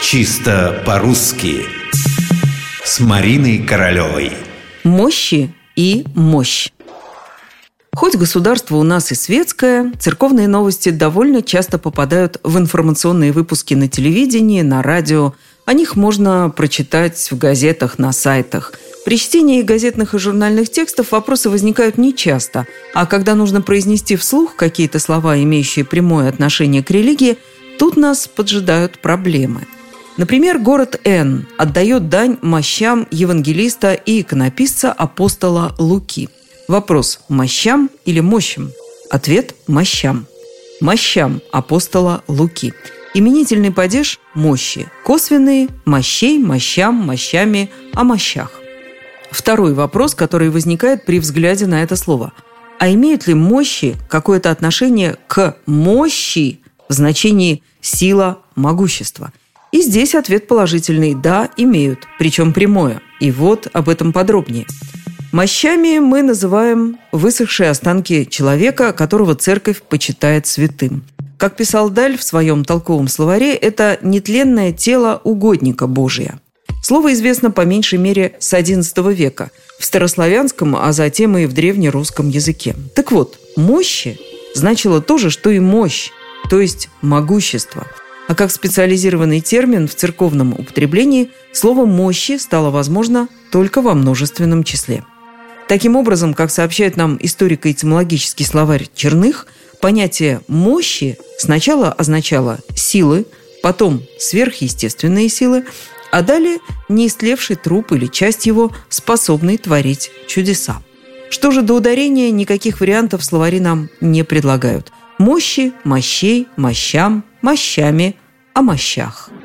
Чисто по-русски С Мариной Королевой Мощи и мощь Хоть государство у нас и светское, церковные новости довольно часто попадают в информационные выпуски на телевидении, на радио. О них можно прочитать в газетах, на сайтах. При чтении газетных и журнальных текстов вопросы возникают нечасто, а когда нужно произнести вслух какие-то слова, имеющие прямое отношение к религии, тут нас поджидают проблемы. Например, город Н отдает дань мощам евангелиста и иконописца апостола Луки – Вопрос – мощам или мощам? Ответ – мощам. Мощам апостола Луки. Именительный падеж – мощи. Косвенные – мощей, мощам, мощами, о мощах. Второй вопрос, который возникает при взгляде на это слово. А имеют ли мощи какое-то отношение к мощи в значении сила, могущество? И здесь ответ положительный – да, имеют, причем прямое. И вот об этом подробнее – Мощами мы называем высохшие останки человека, которого церковь почитает святым. Как писал Даль в своем толковом словаре, это нетленное тело угодника Божия. Слово известно по меньшей мере с XI века в старославянском, а затем и в древнерусском языке. Так вот, «мощи» значило то же, что и «мощь», то есть «могущество». А как специализированный термин в церковном употреблении, слово «мощи» стало возможно только во множественном числе – Таким образом, как сообщает нам историко-этимологический словарь Черных, понятие «мощи» сначала означало «силы», потом «сверхъестественные силы», а далее неистлевший труп или часть его, способный творить чудеса. Что же до ударения, никаких вариантов словари нам не предлагают. Мощи, мощей, мощам, мощами, о мощах –